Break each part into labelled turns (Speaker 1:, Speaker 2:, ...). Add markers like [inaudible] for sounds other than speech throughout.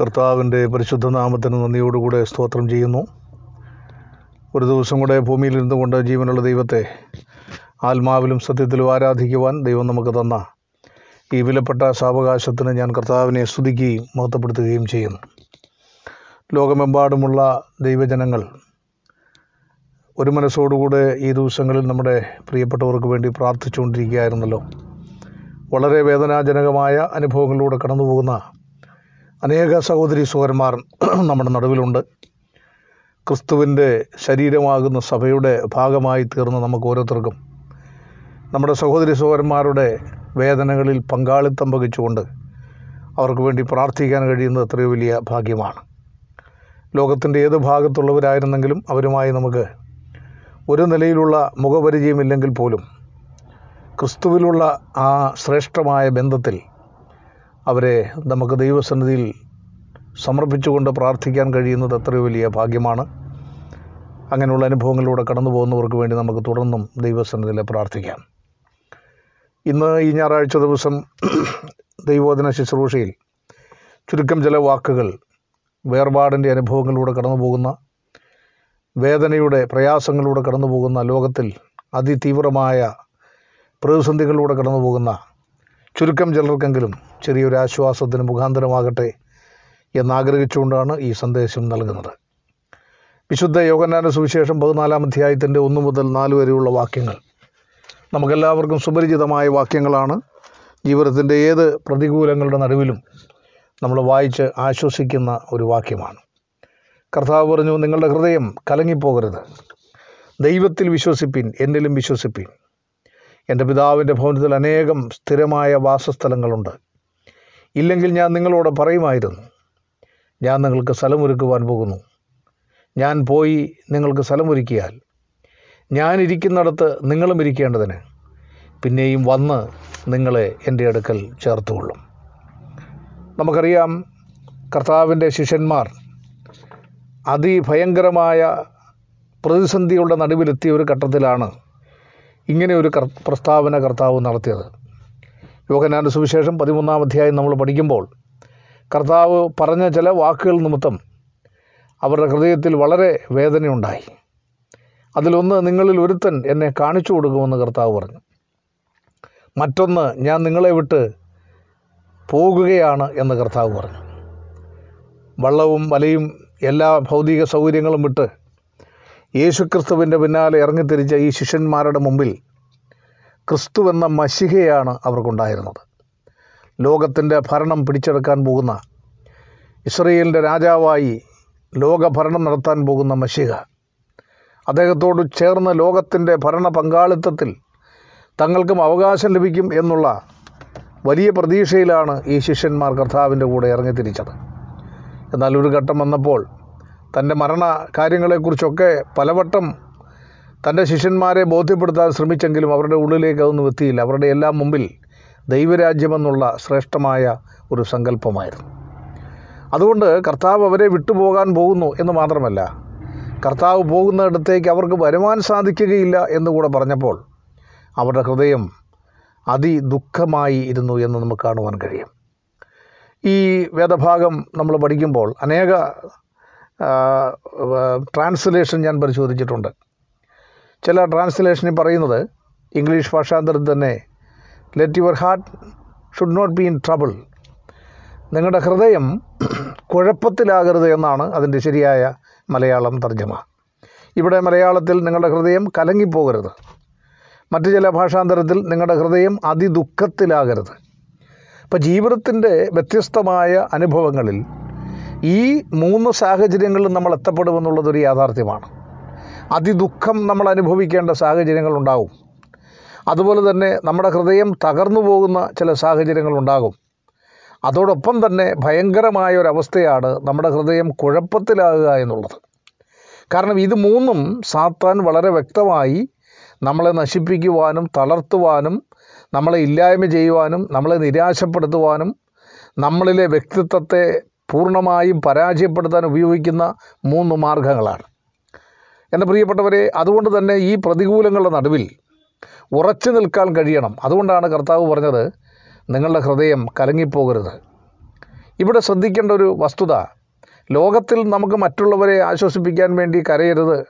Speaker 1: കർത്താവിന്റെ പരിശുദ്ധ നാമത്തിന് നന്ദിയോടുകൂടെ സ്തോത്രം ചെയ്യുന്നു. ഒരു ദിവസം കൂടെ ഭൂമിയിൽ ഇരുന്നുകൊണ്ട് ജീവനുള്ള ദൈവത്തെ ആത്മാവിലും സത്യത്തിലും ആരാധിക്കുവാൻ ദൈവം നമുക്ക് തന്ന ഈ വിലപ്പെട്ട സാവകാശത്തിന് ഞാൻ കർത്താവിനെ സ്തുതിക്കുകയും മഹത്വപ്പെടുത്തുകയും ചെയ്യുന്നു. ലോകമെമ്പാടുമുള്ള ദൈവജനങ്ങൾ ഒരു മനസ്സോടുകൂടെ ഈ ദിവസങ്ങളിൽ നമ്മുടെ പ്രിയപ്പെട്ടവർക്ക് വേണ്ടി പ്രാർത്ഥിച്ചുകൊണ്ടിരിക്കുകയായിരുന്നല്ലോ. വളരെ വേദനാജനകമായ അനുഭവങ്ങളിലൂടെ കടന്നു പോകുന്ന അനേക സഹോദരി സഹോദരന്മാർ [clears throat] നമ്മുടെ നടുവിലുണ്ട്. ക്രിസ്തുവിന്റെ ശരീരമാകുന്ന സഭയുടെ ഭാഗമായി തീർന്ന നമുക്ക് ഓരോരുത്തർക്കും നമ്മുടെ സഹോദരി സഹോദരന്മാരുടെ വേദനകളിൽ പങ്കാളിത്തം വഹിച്ചുകൊണ്ട് അവർക്ക് വേണ്ടി പ്രാർത്ഥിക്കാൻ കഴിയുന്നത് എത്രയോ വലിയ ഭാഗ്യമാണ്. ലോകത്തിന്റെ ഏത് ഭാഗത്തുള്ളവരായിരുന്നെങ്കിലും അവരുമായി നമുക്ക് ഒരു നിലയിലുള്ള മുഖപരിചയമില്ലെങ്കിൽ പോലും ക്രിസ്തുവിലുള്ള ആ ശ്രേഷ്ഠമായ ബന്ധത്തിൽ അവരെ നമുക്ക് ദൈവസന്നിധിയിൽ സമർപ്പിച്ചുകൊണ്ട് പ്രാർത്ഥിക്കാൻ കഴിയുന്നത് എത്രയോ വലിയ ഭാഗ്യമാണ്. അങ്ങനെയുള്ള അനുഭവങ്ങളിലൂടെ കടന്നു പോകുന്നവർക്ക് വേണ്ടി നമുക്ക് തുടർന്നും ദൈവസന്നിധിയിൽ പ്രാർത്ഥിക്കാം. ഇന്ന് ഈ ഞായറാഴ്ച ദിവസം ദൈവോധന ശുശ്രൂഷയിൽ ചുരുക്കം ചില വാക്കുകൾ വേർപാടിന്റെ അനുഭവങ്ങളിലൂടെ കടന്നു പോകുന്ന വേദനയുടെ പ്രയാസങ്ങളിലൂടെ കടന്നു പോകുന്ന ലോകത്തിൽ അതിതീവ്രമായ പ്രതിസന്ധികളിലൂടെ കടന്നു പോകുന്ന ചുരുക്കം ചിലർക്കെങ്കിലും ചെറിയൊരു ആശ്വാസത്തിന് മുഖാന്തരമാകട്ടെ എന്നാഗ്രഹിച്ചുകൊണ്ടാണ് ഈ സന്ദേശം നൽകുന്നത്. വിശുദ്ധ യോഗനാന സുവിശേഷം പതിനാലാം അധ്യായത്തിന്റെ ഒന്ന് മുതൽ നാല് വരെയുള്ള വാക്യങ്ങൾ. നമുക്കെല്ലാവർക്കും സുപരിചിതമായ വാക്യങ്ങളാണ്. ജീവിതത്തിന്റെ ഏത് പ്രതികൂലങ്ങളുടെ നടുവിലും നമ്മൾ വായിച്ച് ആശ്വസിക്കുന്ന ഒരു വാക്യമാണ്. കർത്താവ് പറഞ്ഞു നിങ്ങളുടെ ഹൃദയം കലങ്ങിപ്പോകരുത്. ദൈവത്തിൽ വിശ്വസിപ്പിൻ എന്നിലും വിശ്വസിപ്പിൻ. എന്റെ പിതാവിന്റെ ഭവനത്തിൽ അനേകം സ്ഥിരമായ വാസസ്ഥലങ്ങളുണ്ട്. ഇല്ലെങ്കിൽ ഞാൻ നിങ്ങളോട് പറയുമായിരുന്നു ഞാൻ നിങ്ങൾക്ക് സ്ഥലമൊരുക്കുവാൻ പോകുന്നു. ഞാൻ പോയി നിങ്ങൾക്ക് സ്ഥലമൊരുക്കിയാൽ ഞാൻ ഇരിക്കുന്നിടത്ത് നിങ്ങളും ഇരിക്കേണ്ടതിന് പിന്നെയും വന്ന് നിങ്ങളെ എന്റെ അടുക്കൽ ചേർത്തുകൊള്ളും. നമുക്കറിയാം കർത്താവിന്റെ ശിഷ്യന്മാർ അതിഭയങ്കരമായ പ്രതിസന്ധിയുടെ നടുവിലെത്തിയ ഒരു ഘട്ടത്തിലാണ് ഇങ്ങനെ ഒരു പ്രസ്താവന കർത്താവ് നടത്തിയത്. യോഗനാന്റെ സുവിശേഷം പതിമൂന്നാം അധ്യായം നമ്മൾ പഠിക്കുമ്പോൾ കർത്താവ് പറഞ്ഞ ചില വാക്കുകൾ നിമിത്തം അവരുടെ ഹൃദയത്തിൽ വളരെ വേദനയുണ്ടായി. അതിലൊന്ന് നിങ്ങളിൽ ഒരുത്തൻ എന്നെ കാണിച്ചു കൊടുക്കുമെന്ന് കർത്താവ് പറഞ്ഞു. മറ്റൊന്ന് ഞാൻ നിങ്ങളെ വിട്ട് പോകുകയാണ് എന്ന് കർത്താവ് പറഞ്ഞു. വള്ളവും വലയും എല്ലാ ഭൗതിക സൗകര്യങ്ങളും വിട്ട് യേശുക്രിസ്തുവിന്റെ പിന്നാലെ ഇറങ്ങിത്തിരിച്ച ഈ ശിഷ്യന്മാരുടെ മുമ്പിൽ ക്രിസ്തു എന്ന മഷികയാണ് അവർക്കുണ്ടായിരുന്നത്. ലോകത്തിന്റെ ഭരണം പിടിച്ചെടുക്കാൻ പോകുന്ന ഇസ്രയേലിന്റെ രാജാവായി ലോകഭരണം നടത്താൻ പോകുന്ന മഷിക അദ്ദേഹത്തോട് ചേർന്ന് ലോകത്തിന്റെ ഭരണ പങ്കാളിത്തത്തിൽ തങ്ങൾക്കും അവകാശം ലഭിക്കും എന്നുള്ള വലിയ പ്രതീക്ഷയിലാണ് ഈ ശിഷ്യന്മാർ കർത്താവിന്റെ കൂടെ ഇറങ്ങിത്തിരിച്ചത്. എന്നാൽ ഒരു ഘട്ടം വന്നപ്പോൾ തന്റെ മരണ കാര്യങ്ങളെക്കുറിച്ചൊക്കെ പലവട്ടം തന്റെ ശിഷ്യന്മാരെ ബോധ്യപ്പെടുത്താൻ ശ്രമിച്ചെങ്കിലും അവരുടെ ഉള്ളിലേക്ക് അതൊന്നും എത്തിയില്ല. അവരുടെ എല്ലാം മുമ്പിൽ ദൈവരാജ്യമെന്നുള്ള ശ്രേഷ്ഠമായ ഒരു സങ്കല്പമായിരുന്നു. അതുകൊണ്ട് കർത്താവ് അവരെ വിട്ടുപോകാൻ പോകുന്നു എന്ന് മാത്രമല്ല കർത്താവ് പോകുന്നിടത്തേക്ക് അവർക്ക് വരുവാൻ സാധിക്കുകയില്ല എന്നുകൂടെ പറഞ്ഞപ്പോൾ അവരുടെ ഹൃദയം അതി ദുഃഖമായി ഇരുന്നു എന്ന് നമുക്ക് കാണുവാൻ കഴിയും. ഈ വേദഭാഗം നമ്മൾ പഠിക്കുമ്പോൾ അനേക ട്രാൻസ്ലേഷൻ ഞാൻ പരിശോധിച്ചിട്ടുണ്ട്. ചില ട്രാൻസ്ലേഷനിൽ പറയുന്നത് ഇംഗ്ലീഷ് ഭാഷാന്തരം തന്നെ let your heart should not be in trouble നിങ്ങളുടെ ഹൃദയം കുഴപ്പത്തിലാകരുത് എന്നാണ് അതിന്റെ ശരിയായ മലയാളം തർജമ. ഇവിടെ മലയാളത്തിൽ നിങ്ങളുടെ ഹൃദയം കലങ്ങിപ്പോകരുത്. മറ്റു ചില ഭാഷാന്തരത്തിൽ നിങ്ങളുടെ ഹൃദയം അതിദുഃഖത്തിലാകരുത്. അപ്പോൾ ജീവിതത്തിന്റെ വ്യത്യസ്തമായ അനുഭവങ്ങളിൽ ഈ മൂന്ന് സാഹചര്യങ്ങളിലും നമ്മൾ എത്തപ്പെടുമെന്നുള്ളതൊരു യാഥാർത്ഥ്യമാണ്. അതിദുഃഖം നമ്മൾ അനുഭവിക്കേണ്ട സാഹചര്യങ്ങളുണ്ടാകും അതുപോലെ തന്നെ നമ്മുടെ ഹൃദയം തകർന്നു പോകുന്ന ചില സാഹചര്യങ്ങളുണ്ടാകും അതോടൊപ്പം തന്നെ ഭയങ്കരമായ ഒരവസ്ഥയാണ് നമ്മുടെ ഹൃദയം കുഴപ്പത്തിലാകുക എന്നുള്ളത്. കാരണം ഇത് മൂന്നും സാത്താൻ വളരെ വ്യക്തമായി നമ്മളെ നശിപ്പിക്കുവാനും തളർത്തുവാനും നമ്മളെ ഇല്ലായ്മ ചെയ്യുവാനും നമ്മളെ നിരാശപ്പെടുത്തുവാനും നമ്മളിലെ വ്യക്തിത്വത്തെ പൂർണമായും പരാജയപ്പെടുത്താൻ ഉപയോഗിക്കുന്ന മൂന്ന് മാർഗങ്ങളാണ്. എന്റെ പ്രിയപ്പെട്ടവരെ അതുകൊണ്ട് തന്നെ ഈ പ്രതികൂലങ്ങളുടെ നടുവിൽ ഉറച്ചു നിൽക്കാൻ കഴിയണം. അതുകൊണ്ടാണ് കർത്താവ് പറഞ്ഞത് നിങ്ങളുടെ ഹൃദയം കലങ്ങിപ്പോകരുത്. ഇവിടെ ശ്രദ്ധിക്കേണ്ട ഒരു വസ്തുത ലോകത്തിൽ നമുക്ക് മറ്റുള്ളവരെ ആശ്വസിപ്പിക്കാൻ വേണ്ടി കരയരുത്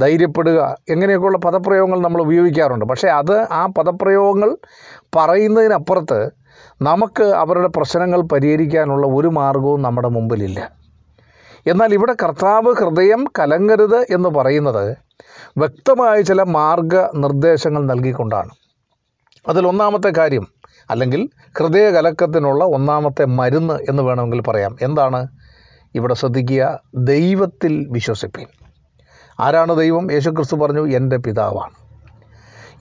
Speaker 1: ധൈര്യപ്പെടുക എങ്ങനെയൊക്കെയുള്ള പദപ്രയോഗങ്ങൾ നമ്മൾ ഉപയോഗിക്കാറുണ്ട്. പക്ഷേ അത് ആ പദപ്രയോഗങ്ങൾ പറയുന്നതിനപ്പുറത്ത് നമുക്ക് അവരുടെ പ്രശ്നങ്ങൾ പരിഹരിക്കാനുള്ള ഒരു മാർഗവും നമ്മുടെ മുമ്പിലില്ല. എന്നാൽ ഇവിടെ കർത്താവ് ഹൃദയം കലങ്ങരുത് എന്ന് പറയുന്നത് വ്യക്തമായ ചില മാർഗ നിർദ്ദേശങ്ങൾ നൽകിക്കൊണ്ടാണ്. അതിൽ ഒന്നാമത്തെ കാര്യം അല്ലെങ്കിൽ ഹൃദയ കലക്കത്തിനുള്ള ഒന്നാമത്തെ മരുന്ന് എന്ന് വേണമെങ്കിൽ പറയാം. എന്താണ്? ഇവിടെ ശ്രദ്ധിക്കുക ദൈവത്തിൽ വിശ്വസിപ്പിൻ. ആരാണ് ദൈവം? യേശുക്രിസ്തു പറഞ്ഞു എന്റെ പിതാവാണ്.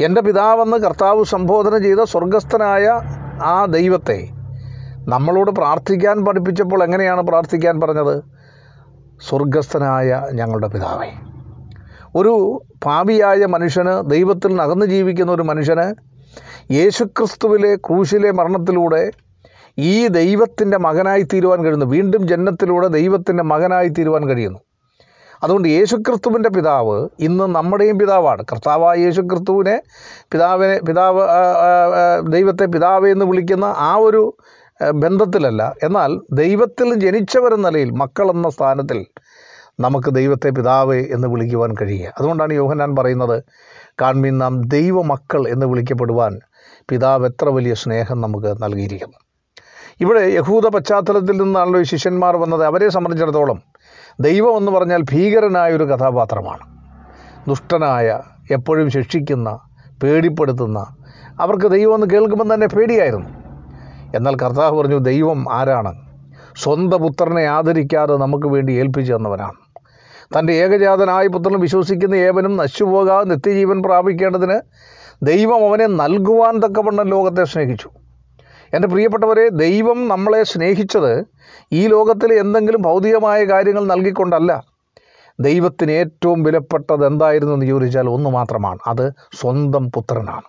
Speaker 1: എന്റെ പിതാവെന്ന് കർത്താവ് സംബോധന ചെയ്ത സ്വർഗസ്ഥനായ ആ ദൈവത്തെ നമ്മളോട് പ്രാർത്ഥിക്കാൻ പഠിപ്പിച്ചപ്പോൾ എങ്ങനെയാണ് പ്രാർത്ഥിക്കാൻ പറഞ്ഞത്? സ്വർഗസ്ഥനായ ഞങ്ങളുടെ പിതാവേ ഒരു പാപിയായ മനുഷ്യന് ദൈവത്തിൽ നകന്നു ജീവിക്കുന്ന ഒരു മനുഷ്യന് യേശുക്രിസ്തുവിലെ ക്രൂശിലെ മരണത്തിലൂടെ ഈ ദൈവത്തിന്റെ മകനായി തീരുവാൻ കഴിയുന്നു. വീണ്ടും ജന്മത്തിലൂടെ ദൈവത്തിന്റെ മകനായി തീരുവാൻ കഴിയുന്നു. അതുകൊണ്ട് യേശുക്രിസ്തുവിന്റെ പിതാവ് ഇന്ന് നമ്മുടെയും പിതാവാണ്. കർത്താവായ യേശു ക്രിസ്തുവിനെ പിതാവിനെ പിതാവ് ദൈവത്തെ പിതാവ് എന്ന് വിളിക്കുന്ന ആ ഒരു ബന്ധത്തിലല്ല. എന്നാൽ ദൈവത്തിൽ ജനിച്ചവരെന്ന നിലയിൽ മക്കളെന്ന സ്ഥാനത്തിൽ നമുക്ക് ദൈവത്തെ പിതാവ് എന്ന് വിളിക്കുവാൻ കഴിയുക. അതുകൊണ്ടാണ് യോഹനാൻ പറയുന്നത് കാൺമീൻ നാം ദൈവമക്കൾ എന്ന് വിളിക്കപ്പെടുവാൻ പിതാവ് എത്ര വലിയ സ്നേഹം നമുക്ക് നൽകിയിരിക്കുന്നു. ഇവിടെ യഹൂദ പശ്ചാത്തലത്തിൽ നിന്നാണല്ലോ ഈ ശിഷ്യന്മാർ വന്നത്. അവരെ സംബന്ധിച്ചിടത്തോളം ദൈവം എന്ന് പറഞ്ഞാൽ ഭീകരനായ ഒരു കഥാപാത്രമാണ്. ദുഷ്ടനായ എപ്പോഴും ശിക്ഷിക്കുന്ന പേടിപ്പെടുത്തുന്ന അവർക്ക് ദൈവം എന്ന് കേൾക്കുമ്പോൾ തന്നെ പേടിയായിരുന്നു. എന്നാൽ കർത്താവ് പറഞ്ഞു ദൈവം ആരാണ്? സ്വന്തം പുത്രനെ ആദരിക്കാതെ നമുക്ക് വേണ്ടി ഏൽപ്പിച്ചു തന്നവനാണ്. തന്റെ ഏകജാതനായ പുത്രനും വിശ്വസിക്കുന്ന ഏവനും നശിച്ചുപോകാതെ നിത്യജീവൻ പ്രാപിക്കേണ്ടതിന് ദൈവം അവനെ നൽകുവാൻ തക്കവണ്ണം ലോകത്തെ സ്നേഹിച്ചു. എന്റെ പ്രിയപ്പെട്ടവരെ ദൈവം നമ്മളെ സ്നേഹിച്ചത് ഈ ലോകത്തിലെ എന്തെങ്കിലും ഭൗതികമായ കാര്യങ്ങൾ നൽകിക്കൊണ്ടല്ല. ദൈവത്തിന് ഏറ്റവും വിലപ്പെട്ടത് എന്തായിരുന്നു എന്ന് ചോദിച്ചാൽ ഒന്ന് മാത്രമാണ്. അത് സ്വന്തം പുത്രനാണ്.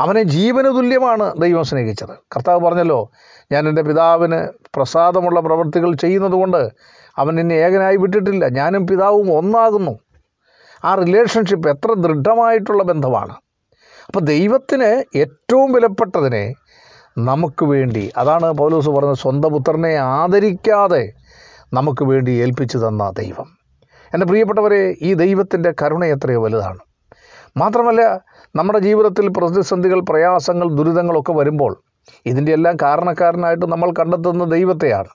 Speaker 1: അവനെ ജീവന് തുല്യമാണ് ദൈവം സ്നേഹിച്ചത്. കർത്താവ് പറഞ്ഞല്ലോ ഞാൻ എന്റെ പിതാവിന് പ്രസാദമുള്ള പ്രവൃത്തികൾ ചെയ്യുന്നതുകൊണ്ട് അവൻ എന്നെ ഏകനായി വിട്ടിട്ടില്ല. ഞാനും പിതാവും ഒന്നാകുന്നു. ആ റിലേഷൻഷിപ്പ് എത്ര ദൃഢമായിട്ടുള്ള ബന്ധമാണ്. അപ്പോൾ ദൈവത്തിന് ഏറ്റവും വിലപ്പെട്ടതിനെ നമുക്ക് വേണ്ടി. അതാണ് പൗലോസ് പറഞ്ഞത് സ്വന്തം പുത്രനെ ആദരിക്കാതെ നമുക്ക് വേണ്ടി ഏൽപ്പിച്ചു തന്ന ദൈവം. എന്റെ പ്രിയപ്പെട്ടവരെ ഈ ദൈവത്തിന്റെ കരുണ എത്രയോ വലുതാണ്. മാത്രമല്ല നമ്മുടെ ജീവിതത്തിൽ പ്രതിസന്ധികൾ പ്രയാസങ്ങൾ ദുരിതങ്ങളൊക്കെ വരുമ്പോൾ ഇതിന്റെ എല്ലാം കാരണക്കാരനായിട്ട് നമ്മൾ കണ്ടെത്തുന്ന ദൈവത്തെയാണ്.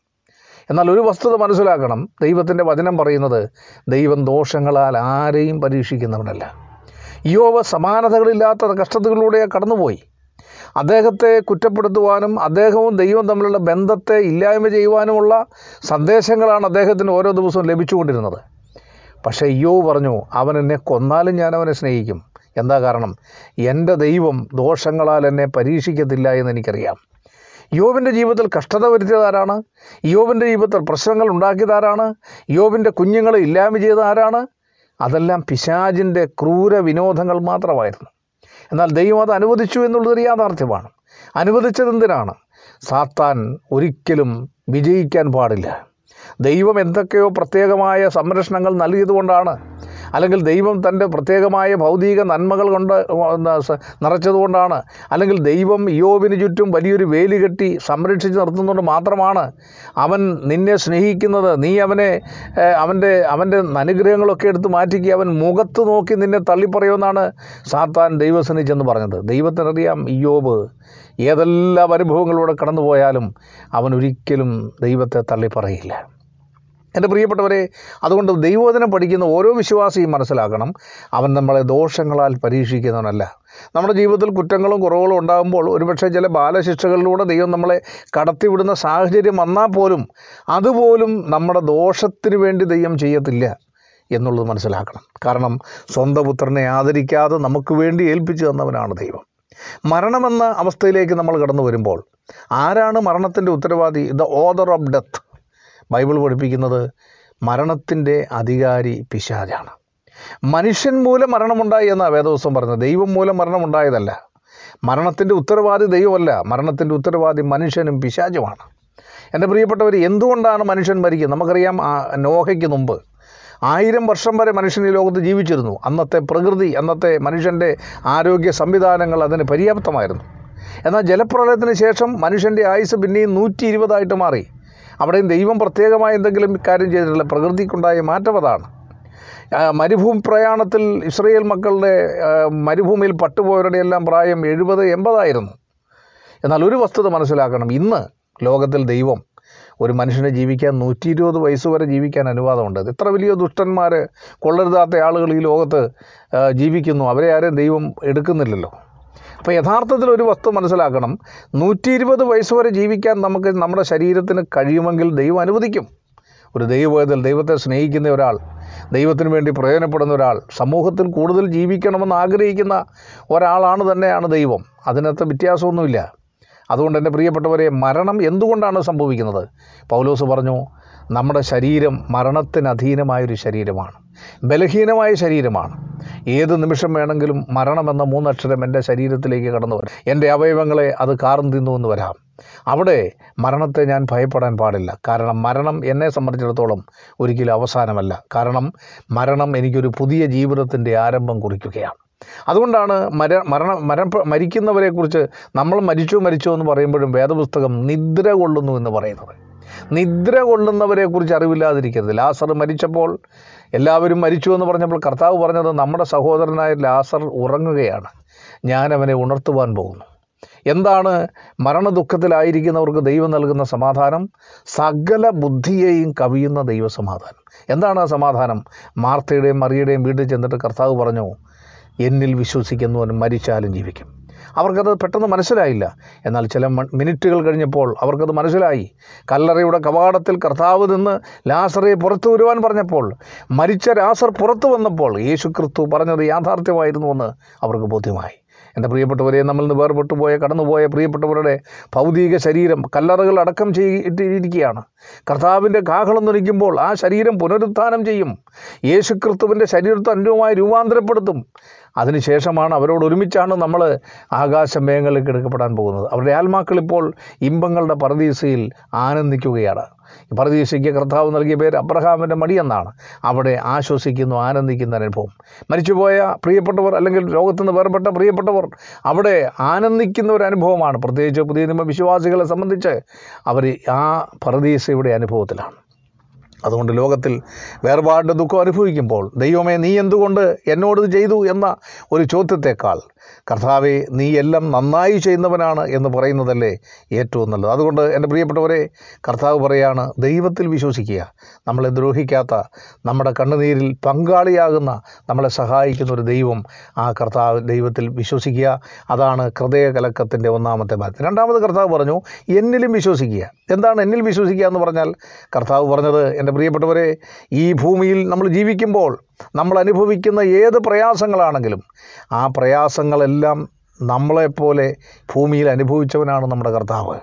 Speaker 1: എന്നാൽ ഒരു വസ്തുത മനസ്സിലാക്കണം. ദൈവത്തിന്റെ വചനം പറയുന്നത് ദൈവം ദോഷങ്ങളാൽ ആരെയും പരീക്ഷിക്കുന്നവനല്ല. യോവ സമാനതകളില്ലാത്ത കഷ്ടതകളിലൂടെ കടന്നുപോയി. അദ്ദേഹത്തെ കുറ്റപ്പെടുത്തുവാനും അദ്ദേഹവും ദൈവവും തമ്മിലുള്ള ബന്ധത്തെ ഇല്ലായ്മ ചെയ്യുവാനുമുള്ള സന്ദേശങ്ങളാണ് അദ്ദേഹത്തിന് ഓരോ ദിവസവും ലഭിച്ചുകൊണ്ടിരുന്നത്. പക്ഷേ യോ പറഞ്ഞു അവൻ എന്നെ കൊന്നാലും ഞാൻ അവനെ സ്നേഹിക്കും. എന്താ കാരണം? എന്റെ ദൈവം ദോഷങ്ങളാൽ എന്നെ പരീക്ഷിക്കത്തില്ല എന്ന് എനിക്കറിയാം. യോബിന്റെ ജീവിതത്തിൽ കഷ്ടത വരുത്തിയതാരാണ്? യോബിന്റെ ജീവിതത്തിൽ പ്രശ്നങ്ങൾ ഉണ്ടാക്കിയതാരാണ്? യോബിന്റെ കുഞ്ഞുങ്ങളെ ഇല്ലായ്മ ചെയ്ത ആരാണ് അതെല്ലാം പിശാജിന്റെ ക്രൂര വിനോദങ്ങൾ മാത്രമായിരുന്നു. എന്നാൽ ദൈവം അത് അനുവദിച്ചു എന്നുള്ളതൊരു യാഥാർത്ഥ്യമാണ്. അനുവദിച്ചതെന്തിനാണ് സാത്താൻ ഒരിക്കലും വിജയിക്കാൻ പാടില്ല. ദൈവം എന്തൊക്കെയോ പ്രത്യേകമായ സംരക്ഷണങ്ങൾ നൽകിയതുകൊണ്ടാണ് അല്ലെങ്കിൽ ദൈവം തന്റെ പ്രത്യേകമായ ഭൗതിക നന്മകൾ കൊണ്ട് നിറച്ചതുകൊണ്ടാണ്. അല്ലെങ്കിൽ ദൈവം യോവിന് ചുറ്റും വലിയൊരു വേലി കെട്ടി സംരക്ഷിച്ച് നിർത്തുന്നതുകൊണ്ട് മാത്രമാണ് അവൻ നിന്നെ സ്നേഹിക്കുന്നത്. നീ അവനെ അവന്റെ അവന്റെ അനുഗ്രഹങ്ങളൊക്കെ എടുത്ത് മാറ്റിക്കുക അവൻ മുഖത്ത് നോക്കി നിന്നെ തള്ളിപ്പറയുമെന്നാണ് സാത്താൻ ദൈവസ്നേഹിച്ചെന്ന് ചെന്ന് പറഞ്ഞത്. ദൈവത്തിനറിയാം യോബ് ഏതെല്ലാം അനുഭവങ്ങളിലൂടെ കടന്നുപോയാലും അവൻ ഒരിക്കലും ദൈവത്തെ തള്ളിപ്പറയില്ല. എന്റെ പ്രിയപ്പെട്ടവരെ അതുകൊണ്ട് ദൈവോധനം പഠിക്കുന്ന ഓരോ വിശ്വാസിയും മനസ്സിലാക്കണം. അവൻ നമ്മളെ ദോഷങ്ങളാൽ പരീക്ഷിക്കുന്നവനല്ല. നമ്മുടെ ജീവിതത്തിൽ കുറ്റങ്ങളും കുറവുകളും ഉണ്ടാകുമ്പോൾ ഒരുപക്ഷെ ചില ബാലശിക്ഷകളിലൂടെ ദൈവം നമ്മളെ കടത്തിവിടുന്ന സാഹചര്യം വന്നാൽ പോലും അതുപോലും നമ്മുടെ ദോഷത്തിന് വേണ്ടി ദൈവം ചെയ്യത്തില്ല എന്നുള്ളത് മനസ്സിലാക്കണം. കാരണം സ്വന്തം പുത്രനെ ആദരിക്കാതെ നമുക്ക് വേണ്ടി ഏൽപ്പിച്ചു തന്നവനാണ് ദൈവം. മരണമെന്ന അവസ്ഥയിലേക്ക് നമ്മൾ കടന്നു വരുമ്പോൾ ആരാണ് മരണത്തിന്റെ ഉത്തരവാദി? The author of death Bible പഠിപ്പിക്കുന്നത് മരണത്തിന്റെ അധികാരി പിശാചാണ്. മനുഷ്യൻ മൂലം മരണമുണ്ടായി എന്നാണ് വേദവസ്വം പറഞ്ഞത്. ദൈവം മൂലം മരണമുണ്ടായതല്ല. മരണത്തിന്റെ ഉത്തരവാദി ദൈവമല്ല. മരണത്തിന്റെ ഉത്തരവാദി മനുഷ്യനും പിശാചുമാണ്. എന്റെ പ്രിയപ്പെട്ടവർ എന്തുകൊണ്ടാണ് മനുഷ്യൻ മരിക്കുന്നത്? നമുക്കറിയാം നോഹയ്ക്ക് മുമ്പ് ആയിരം വർഷം വരെ മനുഷ്യൻ ഈ ലോകത്ത് ജീവിച്ചിരുന്നു. അന്നത്തെ പ്രകൃതി അന്നത്തെ മനുഷ്യന്റെ ആരോഗ്യ സംവിധാനങ്ങൾ അതിന് പര്യാപ്തമായിരുന്നു. എന്നാൽ ജലപ്രളയത്തിന് ശേഷം മനുഷ്യന്റെ ആയുസ് പിന്നെയും നൂറ്റി ഇരുപതായിട്ട് മാറി. അവിടെയും ദൈവം പ്രത്യേകമായ എന്തെങ്കിലും കാര്യം ചെയ്തിട്ടില്ല. പ്രകൃതിക്കുണ്ടായ മാറ്റം അതാണ്. മരുഭൂമി പ്രയാണത്തിൽ ഇസ്രയേൽ മക്കളുടെ മരുഭൂമിയിൽ പട്ടുപോയവരുടെ എല്ലാം പ്രായം എഴുപത് എൺപതായിരുന്നു. എന്നാൽ ഒരു വസ്തുത മനസ്സിലാക്കണം. ഇന്ന് ലോകത്തിൽ ദൈവം ഒരു മനുഷ്യനെ ജീവിക്കാൻ നൂറ്റി ഇരുപത് വയസ്സ് വരെ ജീവിക്കാൻ അനുവാദമുണ്ട്. എത്ര വലിയ ദുഷ്ടന്മാർ കൊള്ളരുതാത്ത ആളുകൾ ഈ ലോകത്ത് ജീവിക്കുന്നു. അവരെ ആരും ദൈവം എടുക്കുന്നില്ലല്ലോ. അപ്പോൾ യഥാർത്ഥത്തിൽ ഒരു വസ്തു മനസ്സിലാക്കണം. നൂറ്റി ഇരുപത് വയസ്സ് വരെ ജീവിക്കാൻ നമുക്ക് നമ്മുടെ ശരീരത്തിന് കഴിയുമെങ്കിൽ ദൈവം അനുവദിക്കും. ഒരു ദൈവവേദൽ ദൈവത്തെ സ്നേഹിക്കുന്ന ഒരാൾ ദൈവത്തിന് വേണ്ടി പ്രയോജനപ്പെടുന്ന ഒരാൾ സമൂഹത്തിൽ കൂടുതൽ ജീവിക്കണമെന്ന് ആഗ്രഹിക്കുന്ന ഒരാളാണ് തന്നെയാണ് ദൈവം. അതിനകത്ത് വ്യത്യാസമൊന്നുമില്ല. അതുകൊണ്ട് എന്റെ പ്രിയപ്പെട്ടവരെ മരണം എന്തുകൊണ്ടാണ് സംഭവിക്കുന്നത്? പൗലോസ് പറഞ്ഞു നമ്മുടെ ശരീരം മരണത്തിന് അധീനമായൊരു ശരീരമാണ് ബലഹീനമായ ശരീരമാണ്. ഏത് നിമിഷം വേണമെങ്കിലും മരണമെന്ന മൂന്നക്ഷരം എന്റെ ശരീരത്തിലേക്ക് കടന്നു വരും. എന്റെ അവയവങ്ങളെ അത് കാർന്നു തിന്നു എന്ന് വരാം. അവിടെ മരണത്തെ ഞാൻ ഭയപ്പെടാൻ പാടില്ല. കാരണം മരണം എന്നെ സംബന്ധിച്ചിടത്തോളം ഒരിക്കലും അവസാനമല്ല. കാരണം മരണം എനിക്കൊരു പുതിയ ജീവിതത്തിന്റെ ആരംഭം കുറിക്കുകയാണ്. അതുകൊണ്ടാണ് മര മരണ മര മരിക്കുന്നവരെക്കുറിച്ച് നമ്മൾ മരിച്ചു മരിച്ചു എന്ന് പറയുമ്പോഴും വേദപുസ്തകം നിദ്ര കൊള്ളുന്നു എന്ന് പറയുന്നത്. നിദ്ര കൊള്ളുന്നവരെക്കുറിച്ച് അറിവില്ലാതിരിക്കരുത്. ലാസർ മരിച്ചപ്പോൾ എല്ലാവരും മരിച്ചു എന്ന് പറഞ്ഞപ്പോൾ കർത്താവ് പറഞ്ഞത് നമ്മുടെ സഹോദരനായ ലാസർ ഉറങ്ങുകയാണ്. ഞാൻ അവനെ ഉണർത്തുവാൻ പോകുന്നു. എന്താണ് മരണദുഃഖത്തിലായിരിക്കുന്നവർക്ക് ദൈവം നൽകുന്ന സമാധാനം? സകല ബുദ്ധിയെയും കവിയുന്ന ദൈവസമാധാനം. എന്താണ് ആ സമാധാനം? മാർത്തയുടെയും മറിയുടെയും വീട്ടിൽ ചെന്നിട്ട് കർത്താവ് പറഞ്ഞു എന്നിൽ വിശ്വസിക്കുന്നവൻ മരിച്ചാലും ജീവിക്കും. അവർക്കത് പെട്ടെന്ന് മനസ്സിലായില്ല. എന്നാൽ ചില മിനിറ്റുകൾ കഴിഞ്ഞപ്പോൾ അവർക്കത് മനസ്സിലായി. കല്ലറയുടെ കവാടത്തിൽ കർത്താവ് നിന്ന് ലാസറെ പുറത്തു വരുവാൻ പറഞ്ഞപ്പോൾ മരിച്ച ലാസർ പുറത്തു വന്നപ്പോൾ യേശു ക്രിസ്തു പറഞ്ഞത് യാഥാർത്ഥ്യമായിരുന്നുവെന്ന് അവർക്ക് ബോധ്യമായി. എന്റെ പ്രിയപ്പെട്ടവരെ നമ്മളിൽ നിന്ന് വേർപെട്ടു പോയ കടന്നുപോയ പ്രിയപ്പെട്ടവരുടെ ഭൗതിക ശരീരം കല്ലറകൾ അടക്കം ചെയ്തിരിക്കുകയാണ് കർത്താവിന്റെ കാഹളം നുനിക്കുമ്പോൾ ആ ശരീരം പുനരുത്ഥാനം ചെയ്യും. യേശു ക്രിസ്തുവിന്റെ ശരീരത്തെ അന്യമായി രൂപാന്തരപ്പെടുത്തും. അതിനുശേഷമാണ് അവരോട് ഒരുമിച്ചാണ് നമ്മൾ ആകാശമേഘങ്ങളിലേക്ക് എടുക്കപ്പെടാൻ പോകുന്നത്. അവരുടെ ആത്മാക്കൾ ഇപ്പോൾ ഇമ്പങ്ങളുടെ പറദീസയിൽ ആനന്ദിക്കുകയാണ്. ഈ പരദീസയ്ക്ക് കർത്താവ് നൽകിയ പേര് അബ്രഹാമിന്റെ മടിയെന്നാണ് അവിടെ ആശ്വസിക്കുന്നു ആനന്ദിക്കുന്ന അനുഭവം. മരിച്ചുപോയ പ്രിയപ്പെട്ടവർ അല്ലെങ്കിൽ ലോകത്തു നിന്ന് വേർപെട്ട പ്രിയപ്പെട്ടവർ അവിടെ ആനന്ദിക്കുന്ന ഒരു അനുഭവമാണ്. പ്രത്യേകിച്ച് പുതിയ നിയമ വിശ്വാസികളെ സംബന്ധിച്ച് അവർ ആ പ്രതീക്ഷയുടെ അനുഭവത്തിലാണ്. അതുകൊണ്ട് ലോകത്തിൽ വേർപാടിന്റെ ദുഃഖം അനുഭവിക്കുമ്പോൾ ദൈവമേ നീ എന്തുകൊണ്ട് എന്നോട് ചെയ്തു എന്ന ഒരു ചോദ്യത്തേക്കാൾ കർത്താവെ നീ എല്ലാം നന്നായി ചെയ്യുന്നവനാണ് എന്ന് പറയുന്നതല്ലേ ഏറ്റവും നല്ലത്. അതുകൊണ്ട് എന്റെ പ്രിയപ്പെട്ടവരെ കർത്താവ് പറയാണ് ദൈവത്തിൽ വിശ്വസിക്കുക. നമ്മളെ ദ്രോഹിക്കാത്ത നമ്മുടെ കണ്ണുനീരിൽ പങ്കാളിയാകുന്ന നമ്മളെ സഹായിക്കുന്ന ഒരു ദൈവം ആ കർത്താവ് ദൈവത്തിൽ വിശ്വസിക്കുക. അതാണ് ഹൃദയകലക്കത്തിന്റെ ഒന്നാമത്തെ ഭാഗം. രണ്ടാമത് കർത്താവ് പറഞ്ഞു എന്നിലും വിശ്വസിക്കുക. എന്താണ് എന്നിൽ വിശ്വസിക്കുക എന്ന് പറഞ്ഞാൽ കർത്താവ് പറഞ്ഞത് എന്റെ പ്രിയപ്പെട്ടവരെ ഈ ഭൂമിയിൽ നമ്മൾ ജീവിക്കുമ്പോൾ നമ്മൾ അനുഭവിക്കുന്ന ഏത് പ്രയാസങ്ങളാണെങ്കിലും ആ പ്രയാസങ്ങളെല്ലാം നമ്മളെപ്പോലെ ഭൂമിയിൽ അനുഭവിച്ചവനാണ് നമ്മുടെ കർത്താവ്.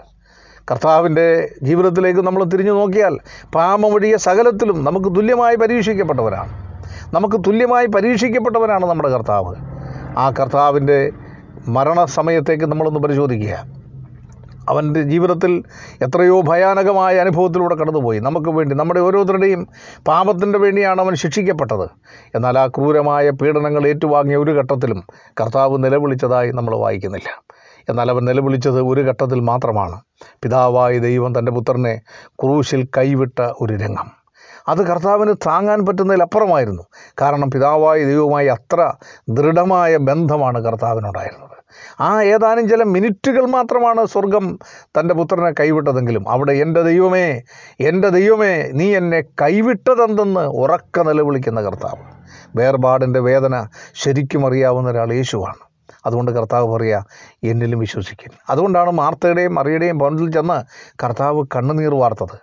Speaker 1: കർത്താവിന്റെ ജീവിതത്തിലേക്ക് നമ്മൾ തിരിഞ്ഞു നോക്കിയാൽ പാമ വഴിയ സകലത്തിലും നമുക്ക് തുല്യമായി പരീക്ഷിക്കപ്പെട്ടവരാണ്. നമുക്ക് തുല്യമായി പരീക്ഷിക്കപ്പെട്ടവനാണ് നമ്മുടെ കർത്താവ്. ആ കർത്താവിന്റെ മരണസമയത്തേക്ക് നമ്മളൊന്ന് പരിശോധിക്കുക. അവന്റെ ജീവിതത്തിൽ എത്രയോ ഭയാനകമായ അനുഭവത്തിലൂടെ കടന്നുപോയി. നമുക്ക് വേണ്ടി നമ്മുടെ ഓരോരുത്തരുടെയും പാപത്തിന്റെ വേണ്ടിയാണ് അവൻ ശിക്ഷിക്കപ്പെട്ടത്. എന്നാൽ ആ ക്രൂരമായ പീഡനങ്ങൾ ഏറ്റുവാങ്ങിയ ഒരു ഘട്ടത്തിലും കർത്താവ് നിലവിളിച്ചതായി നമ്മൾ വായിക്കുന്നില്ല. എന്നാൽ അവൻ നിലവിളിച്ചത് ഒരു ഘട്ടത്തിൽ മാത്രമാണ്. പിതാവായ ദൈവം തന്റെ പുത്രനെ ക്രൂശിൽ കൈവിട്ട ഒരു രംഗം. അത് കർത്താവിന് താങ്ങാൻ പറ്റുന്നതിലപ്പുറമായിരുന്നു. കാരണം പിതാവായ ദൈവവുമായി അത്ര ദൃഢമായ ബന്ധമാണ് കർത്താവിനുണ്ടായിരുന്നത്. ആ ഏതാനും ചില മിനിറ്റുകൾ മാത്രമാണ് സ്വർഗം തന്റെ പുത്രനെ കൈവിട്ടതെങ്കിലും അവിടെ എന്റെ ദൈവമേ എന്റെ ദൈവമേ നീ എന്നെ കൈവിട്ടതെന്തെന്ന് ഉറക്ക നിലവിളിക്കുന്ന കർത്താവ്. വേർപാടിന്റെ വേദന ശരിക്കും അറിയാവുന്ന ഒരാൾ യേശുവാണ്. അതുകൊണ്ട് കർത്താവ് പറയുക എന്നിലും വിശ്വസിക്കും. അതുകൊണ്ടാണ് മാർത്തയുടെയും മറിയുടെയും പൗണ്ടിൽ ചെന്ന് കർത്താവ് കണ്ണുനീർ വാർത്തത്.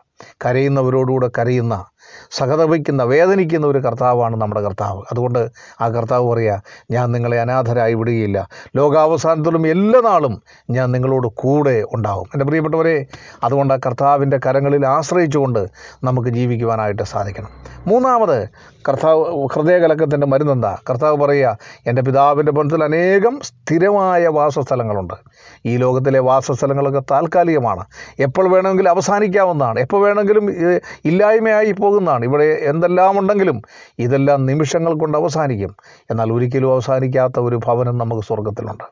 Speaker 1: കരയുന്നവരോടുകൂടെ കരയുന്ന സഹതപിക്കുന്ന വേദനിക്കുന്ന ഒരു കർത്താവാണ് നമ്മുടെ കർത്താവ്. അതുകൊണ്ട് ആ കർത്താവ് പറയുക ഞാൻ നിങ്ങളെ അനാഥരായി വിടുകയില്ല. ലോകാവസാനത്തിലും എല്ലാ നാളും ഞാൻ നിങ്ങളോട് കൂടെ ഉണ്ടാവും. എന്റെ പ്രിയപ്പെട്ടവരെ അതുകൊണ്ട് ആ കർത്താവിന്റെ കരങ്ങളിൽ ആശ്രയിച്ചുകൊണ്ട് നമുക്ക് ജീവിക്കുവാനായിട്ട് സാധിക്കണം. മൂന്നാമത് കർത്താവ് ഹൃദയകലക്കത്തിന്റെ മരുന്നെന്താ? കർത്താവ് പറയുക എന്റെ പിതാവിന്റെ ബന്ധത്തിൽ അനേകം സ്ഥിരമായ വാസസ്ഥലങ്ങളുണ്ട്. ഈ ലോകത്തിലെ വാസസ്ഥലങ്ങളൊക്കെ താൽക്കാലികമാണ്. എപ്പോൾ വേണമെങ്കിലും അവസാനിക്കാവുന്നതാണ്. എപ്പോൾ വേണമെങ്കിലും ഇല്ലായ്മയായി ഇല്ലായ്മയായി പോകുന്നതാണ്. ഇവിടെ എന്തെല്ലാം ഉണ്ടെങ്കിലും ഇതെല്ലാം നിമിഷങ്ങൾ കൊണ്ട് അവസാനിക്കും. എന്നാൽ ഒരിക്കലും അവസാനിക്കാത്ത ഒരു ഭവനം നമുക്ക് സ്വർഗത്തിലുണ്ട്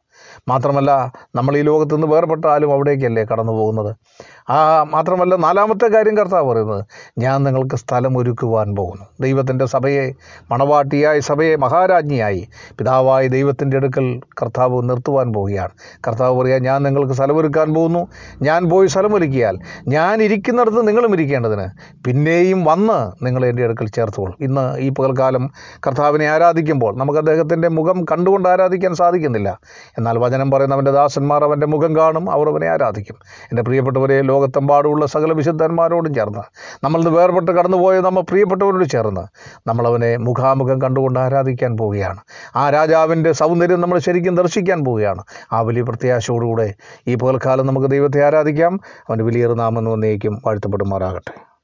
Speaker 1: മാത്രമല്ല നമ്മൾ ഈ ലോകത്ത് നിന്ന് വേർപെട്ടാലും അവിടേക്കല്ലേ കടന്നു പോകുന്നത്? ആ മാത്രമല്ല നാലാമത്തെ കാര്യം കർത്താവ് പറയുന്നത് ഞാൻ നിങ്ങൾക്ക് സ്ഥലം ഒരുക്കുവാൻ പോകുന്നു. ദൈവത്തിന്റെ സഭയെ മണവാട്ടിയായി സഭയെ മഹാരാജ്ഞിയായി പിതാവായ ദൈവത്തിന്റെ അടുക്കൽ കർത്താവ് നിർത്തുവാൻ പോവുകയാണ്. കർത്താവ് പറയുക ഞാൻ നിങ്ങൾക്ക് സ്ഥലമൊരുക്കാൻ പോകുന്നു. ഞാൻ പോയി സ്ഥലമൊരുക്കിയാൽ ഞാൻ ഇരിക്കുന്നിടത്ത് നിങ്ങളും ഇരിക്കേണ്ടതിന്. പിന്നെയും വന്ന് നിങ്ങൾ എന്റെ അടുക്കൽ ചേർത്തുകൊള്ളും ഇന്ന് ഈ പകൽക്കാലം കർത്താവിനെ ആരാധിക്കുമ്പോൾ നമുക്ക് അദ്ദേഹത്തിന്റെ മുഖം കണ്ടുകൊണ്ട് ആരാധിക്കാൻ സാധിക്കുന്നില്ല. എന്നാൽ വചനം പറയുന്ന അവന്റെ ദാസന്മാർ അവന്റെ മുഖം കാണും അവർ അവനെ ആരാധിക്കും. എന്റെ പ്രിയപ്പെട്ടവരെ ലോകത്തെമ്പാടുമുള്ള സകല വിശുദ്ധന്മാരോടും ചേർന്ന്. നമ്മൾ വേർപെട്ട് കടന്നുപോയ നമ്മൾ പ്രിയപ്പെട്ടവരോട് ചേർന്ന് നമ്മളവനെ മുഖാമുഖം കണ്ടുകൊണ്ട് ആരാധിക്കാൻ പോവുകയാണ്. ആ രാജാവിന്റെ സൗന്ദര്യം നമ്മൾ ശരിക്കും ദർശിക്കാൻ പോവുകയാണ്. ആ വലിയ പ്രത്യാശയോടുകൂടെ ഈ പകൽക്കാലം നമുക്ക് ദൈവത്തെ ആരാധിക്കാം. അവന്റെ വലിയ നാമെന്ന് വന്നേക്കും വാഴ്ത്തപ്പെടുമാറാകട്ടെ.